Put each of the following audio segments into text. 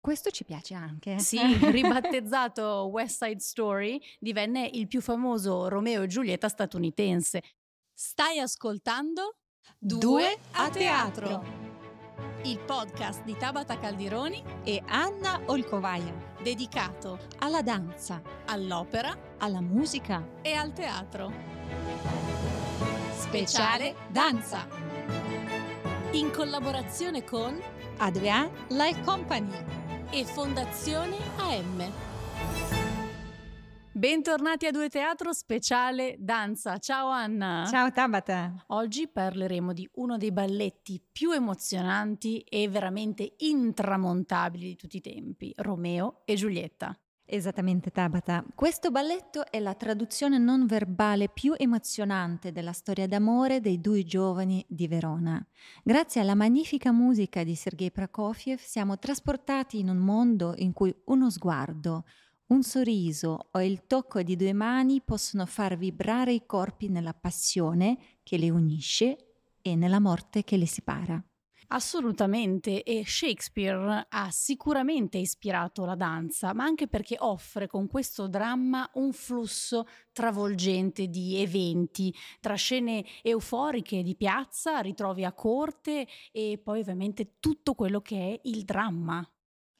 Questo ci piace anche. Sì, ribattezzato West Side Story, divenne il più famoso Romeo e Giulietta statunitense. Stai ascoltando Due a teatro. il podcast di Tabata Caldironi E Anna Olcovaia. dedicato Alla danza, all'opera alla musica. e al teatro. Speciale danza. In collaborazione con Adrian Life Company. E Fondazione AM. Bentornati a Due Teatro Speciale Danza. Ciao Anna. Ciao Tabata. Oggi parleremo di uno dei balletti più emozionanti e veramente intramontabili di tutti i tempi, Romeo e Giulietta. Esattamente Tabata. Questo balletto è la traduzione non verbale più emozionante della storia d'amore dei due giovani di Verona. Grazie alla magnifica musica di Sergei Prokofiev siamo trasportati in un mondo in cui uno sguardo, un sorriso o il tocco di due mani possono far vibrare i corpi nella passione che li unisce e nella morte che li separa. Assolutamente, e Shakespeare ha sicuramente ispirato la danza, ma anche perché offre con questo dramma un flusso travolgente di eventi, tra scene euforiche di piazza, ritrovi a corte e poi ovviamente tutto quello che è il dramma.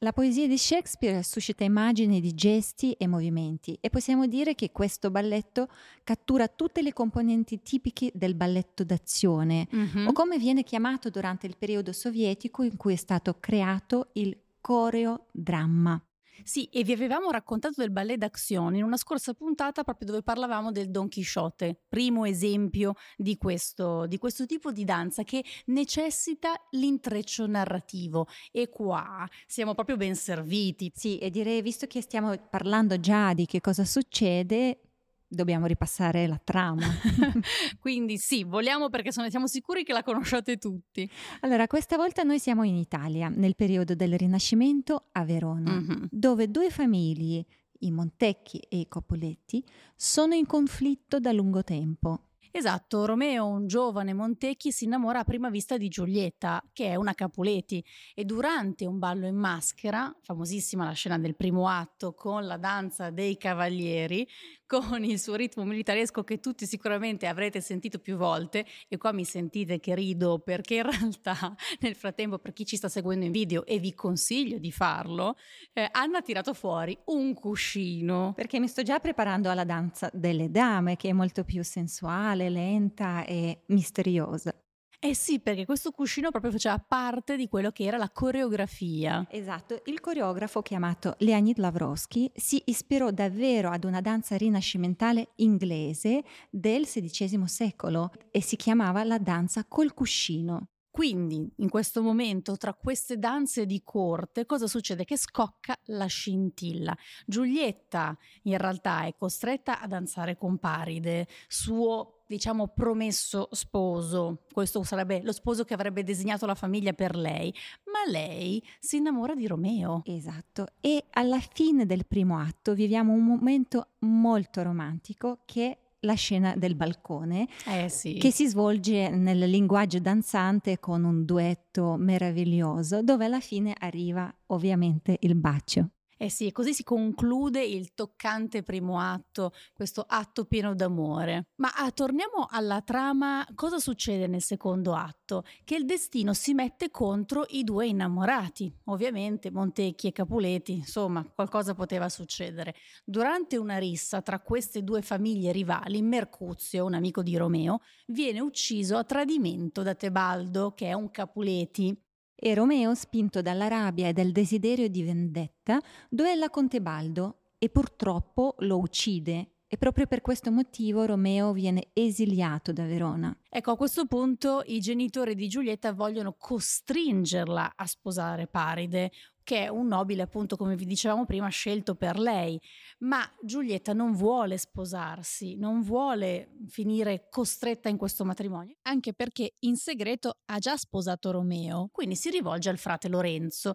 La poesia di Shakespeare suscita immagini di gesti e movimenti e possiamo dire che questo balletto cattura tutte le componenti tipiche del balletto d'azione Mhm. o come viene chiamato durante il periodo sovietico in cui è stato creato il coreodramma. Sì, e vi avevamo raccontato del ballet d'azione in una scorsa puntata proprio dove parlavamo del Don Chisciotte, primo esempio di questo, di questo tipo di danza che necessita l'intreccio narrativo e qua siamo proprio ben serviti. Sì, e direi, visto che stiamo parlando già di che cosa succede, dobbiamo ripassare la trama. Quindi sì, vogliamo perché sono- siamo sicuri che la conosciate tutti. allora, questa volta noi siamo in Italia, nel periodo del Rinascimento a Verona. Mhm. dove due famiglie, i Montecchi e i Copoletti, sono in conflitto da lungo tempo. Esatto, Romeo, un giovane Montecchi, si innamora a prima vista di Giulietta, che è una Capuleti, e durante un ballo in maschera, famosissima la scena del primo atto con la danza dei cavalieri, con il suo ritmo militaresco che tutti sicuramente avrete sentito più volte, e qua mi sentite che rido perché in realtà nel frattempo per chi ci sta seguendo in video e vi consiglio di farlo, eh, Anna ha tirato fuori un cuscino. Perché mi sto già preparando alla danza delle dame, che è molto più sensuale, lenta e misteriosa. Eh sì, perché questo cuscino proprio faceva parte di quello che era la coreografia. Esatto, il coreografo chiamato Leonid Lavrovsky si ispirò davvero ad una danza rinascimentale inglese del XVI secolo e si chiamava la danza col cuscino. Quindi, in questo momento, tra queste danze di corte, cosa succede? Che scocca la scintilla. Giulietta, in realtà, è costretta a danzare con Paride, suo, diciamo, promesso sposo. Questo sarebbe lo sposo che avrebbe disegnato la famiglia per lei. Ma lei si innamora di Romeo. Esatto, e alla fine del primo atto viviamo un momento molto romantico che è la scena del balcone Eh sì. che si svolge nel linguaggio danzante con un duetto meraviglioso dove alla fine arriva ovviamente il bacio. Eh sì, così si conclude il toccante primo atto, questo atto pieno d'amore. Ma ah, torniamo alla trama, cosa succede nel secondo atto? Che il destino si mette contro i due innamorati, ovviamente Montecchi e Capuleti, insomma, qualcosa poteva succedere. Durante una rissa tra queste due famiglie rivali, Mercuzio, un amico di Romeo, viene ucciso a tradimento da Tebaldo, che è un Capuleti. E Romeo, spinto dalla rabbia e dal desiderio di vendetta, duella con Tebaldo e purtroppo lo uccide. E proprio per questo motivo Romeo viene esiliato da Verona. Ecco, a questo punto i genitori di Giulietta vogliono costringerla a sposare Paride, che è un nobile, appunto, come vi dicevamo prima, scelto per lei. Ma Giulietta non vuole sposarsi, non vuole finire costretta in questo matrimonio, anche perché in segreto ha già sposato Romeo. Quindi si rivolge al frate Lorenzo,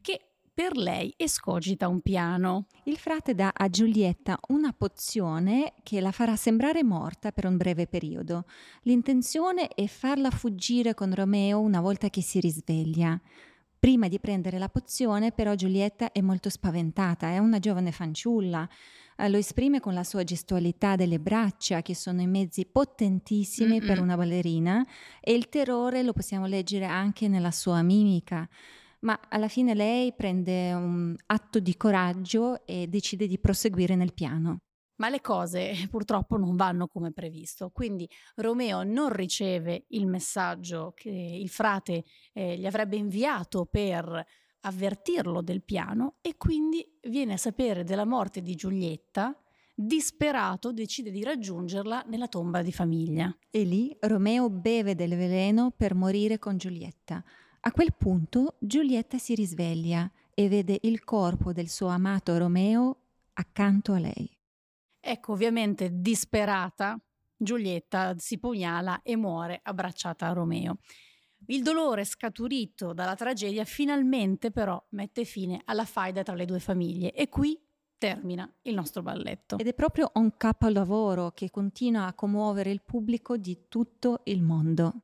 che per lei escogita un piano. Il frate dà a Giulietta una pozione che la farà sembrare morta per un breve periodo. L'intenzione è farla fuggire con Romeo una volta che si risveglia. Prima di prendere la pozione, però, Giulietta è molto spaventata, è una giovane fanciulla. Eh, lo esprime con la sua gestualità delle braccia, che sono i mezzi potentissimi Mm-mm. per una ballerina, e il terrore lo possiamo leggere anche nella sua mimica. Ma alla fine lei prende un atto di coraggio e decide di proseguire nel piano. Ma le cose purtroppo non vanno come previsto, quindi Romeo non riceve il messaggio che il frate eh, gli avrebbe inviato per avvertirlo del piano e quindi viene a sapere della morte di Giulietta disperato decide di raggiungerla nella tomba di famiglia. E lì Romeo beve del veleno per morire con Giulietta. A quel punto Giulietta si risveglia e vede il corpo del suo amato Romeo accanto a lei. Ecco, ovviamente disperata, Giulietta si pugnala e muore abbracciata a Romeo. Il dolore scaturito dalla tragedia finalmente però mette fine alla faida tra le due famiglie e qui termina il nostro balletto. Ed è proprio un capolavoro che continua a commuovere il pubblico di tutto il mondo.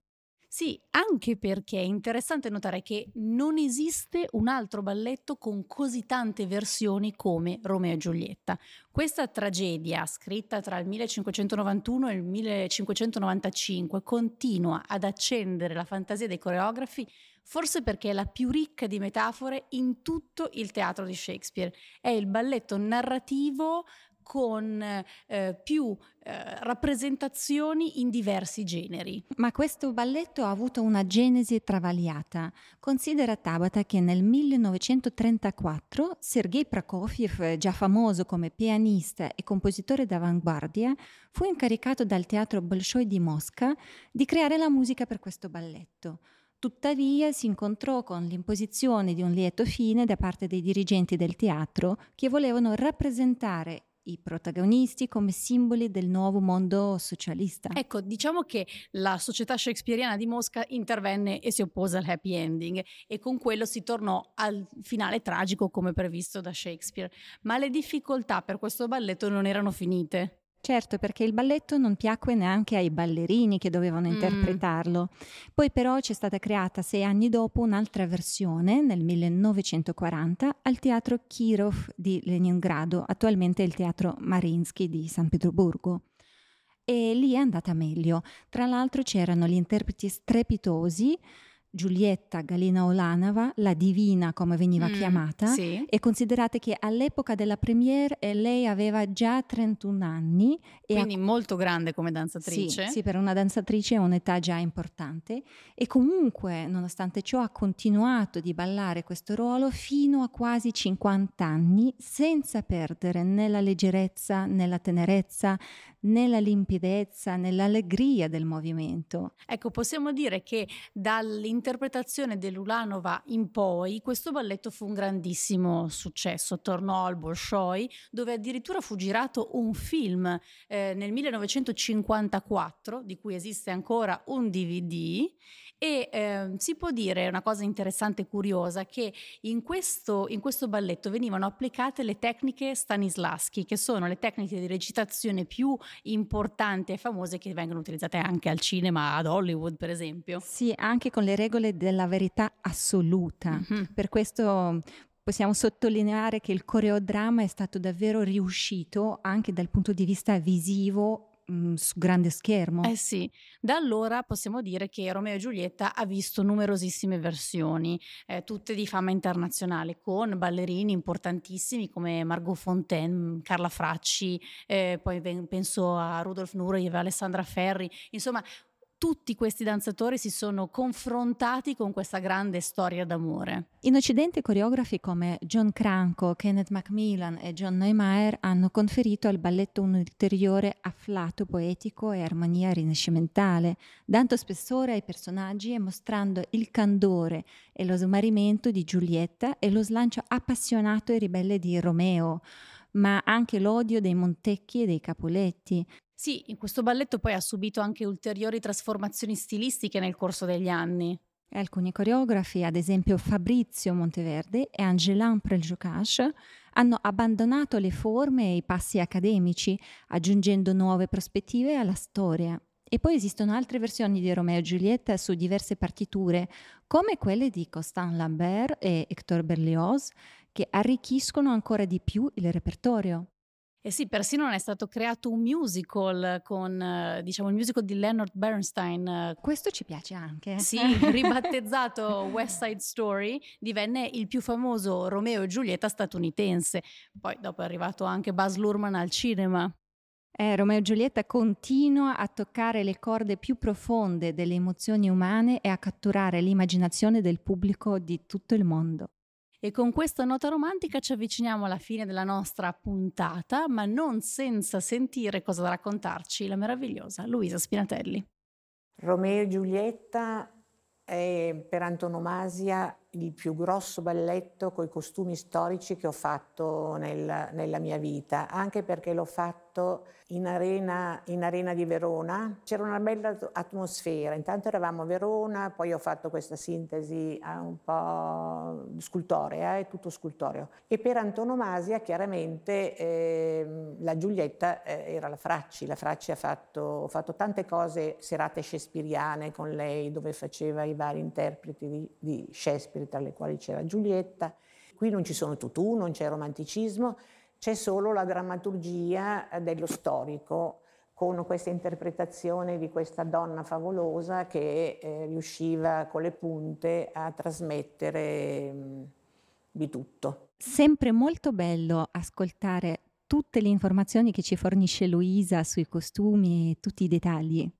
Sì, anche perché è interessante notare che non esiste un altro balletto con così tante versioni come Romeo e Giulietta. Questa tragedia, scritta tra il 1591 e il 1595, continua ad accendere la fantasia dei coreografi forse perché è la più ricca di metafore in tutto il teatro di Shakespeare. È il balletto narrativo con eh, più eh, rappresentazioni in diversi generi. Ma questo balletto ha avuto una genesi travagliata. Considera Tabata che nel 1934 Sergei Prokofiev, già famoso come pianista e compositore d'avanguardia, fu incaricato dal Teatro Bolshoi di Mosca di creare la musica per questo balletto. Tuttavia si incontrò con l'imposizione di un lieto fine da parte dei dirigenti del teatro che volevano rappresentare i protagonisti come simboli del nuovo mondo socialista. Ecco, diciamo che la società shakespeariana di Mosca intervenne e si oppose al happy ending e con quello si tornò al finale tragico come previsto da Shakespeare. Ma le difficoltà per questo balletto non erano finite. Certo, perché il balletto non piacque neanche ai ballerini che dovevano mm. interpretarlo. Poi però c'è stata creata sei anni dopo un'altra versione, nel 1940, al teatro Kirov di Leningrado, attualmente il teatro Marinsky di San Pietroburgo. E lì è andata meglio. Tra l'altro c'erano gli interpreti strepitosi, Giulietta Galina Olanova, la divina come veniva mm, chiamata, sì. e considerate che all'epoca della premiere eh, lei aveva già 31 anni. Quindi a... molto grande come danzatrice. Sì, sì, per una danzatrice è un'età già importante e comunque nonostante ciò ha continuato di ballare questo ruolo fino a quasi 50 anni senza perdere né la leggerezza né la tenerezza nella limpidezza, nell'allegria del movimento. Ecco, possiamo dire che dall'interpretazione dell'Ulanova in poi questo balletto fu un grandissimo successo, tornò al Bolshoi dove addirittura fu girato un film eh, nel 1954 di cui esiste ancora un DVD e eh, si può dire una cosa interessante e curiosa che in questo, in questo balletto venivano applicate le tecniche Stanislaschi, che sono le tecniche di recitazione più importanti e famose che vengono utilizzate anche al cinema, ad Hollywood per esempio. Sì, anche con le regole della verità assoluta. Mm-hmm. Per questo possiamo sottolineare che il coreodramma è stato davvero riuscito anche dal punto di vista visivo mhmm, su grande schermo. Eh sì, da allora possiamo dire che Romeo e Giulietta ha visto numerosissime versioni, eh, tutte di fama internazionale, con ballerini importantissimi come Margot Fontaine, Carla Fracci, eh, poi penso a Rudolf Nureyev, Alessandra Ferri, insomma tutti questi danzatori si sono confrontati con questa grande storia d'amore. In Occidente coreografi come John Cranko, Kenneth Macmillan e John Neumeier hanno conferito al balletto un ulteriore afflato poetico e armonia rinascimentale, dando spessore ai personaggi e mostrando il candore e lo smarrimento di Giulietta e lo slancio appassionato e ribelle di Romeo ma anche l'odio dei Montecchi e dei Capuletti, sì, in questo balletto poi ha subito anche ulteriori trasformazioni stilistiche nel corso degli anni. Alcuni coreografi, ad esempio Fabrizio Monteverde e Angelin Preljocage, hanno abbandonato le forme e i passi accademici, aggiungendo nuove prospettive alla storia. E poi esistono altre versioni di Romeo e Giulietta su diverse partiture, come quelle di Constant Lambert e Hector Berlioz, che arricchiscono ancora di più il repertorio. E sì, persino è stato creato un musical con, diciamo, il musical di Leonard Bernstein. Questo ci piace anche. Sì, ribattezzato West Side Story, divenne il più famoso Romeo e Giulietta statunitense. Poi dopo è arrivato anche Buzz Lurman al cinema. Eh, Romeo e Giulietta continua a toccare le corde più profonde delle emozioni umane e a catturare l'immaginazione del pubblico di tutto il mondo. E con questa nota romantica ci avviciniamo alla fine della nostra puntata, ma non senza sentire cosa da raccontarci la meravigliosa Luisa Spinatelli. Romeo e Giulietta è per antonomasia il più grosso balletto con i costumi storici che ho fatto nel, nella mia vita, anche perché l'ho fatto in arena, in arena, di Verona. C'era una bella atmosfera, intanto eravamo a Verona, poi ho fatto questa sintesi un po' scultorea, è tutto scultoreo. E per antonomasia chiaramente eh, la Giulietta eh, era la Fracci, la Fracci ha fatto, ho fatto tante cose, serate shakespeariane con lei, dove faceva i vari interpreti di, di Shakespeare, tra le quali c'era Giulietta. Qui non ci sono tutù, non c'è romanticismo, c'è solo la drammaturgia eh, dello storico con questa interpretazione di questa donna favolosa che eh, riusciva con le punte a trasmettere mh, di tutto. Sempre molto bello ascoltare tutte le informazioni che ci fornisce Luisa sui costumi e tutti i dettagli.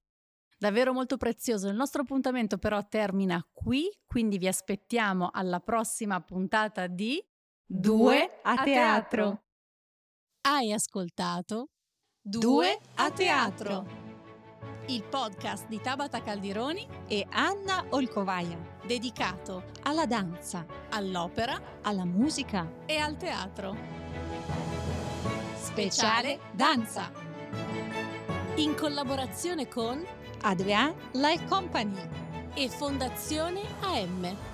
Davvero molto prezioso. Il nostro appuntamento però termina qui, quindi vi aspettiamo alla prossima puntata di Due a teatro. Hai ascoltato Due a teatro, il podcast di Tabata Caldironi e Anna Olcovaia, dedicato alla danza, all'opera, alla musica e al teatro. Speciale danza. In collaborazione con Adrian Life Company e Fondazione AM.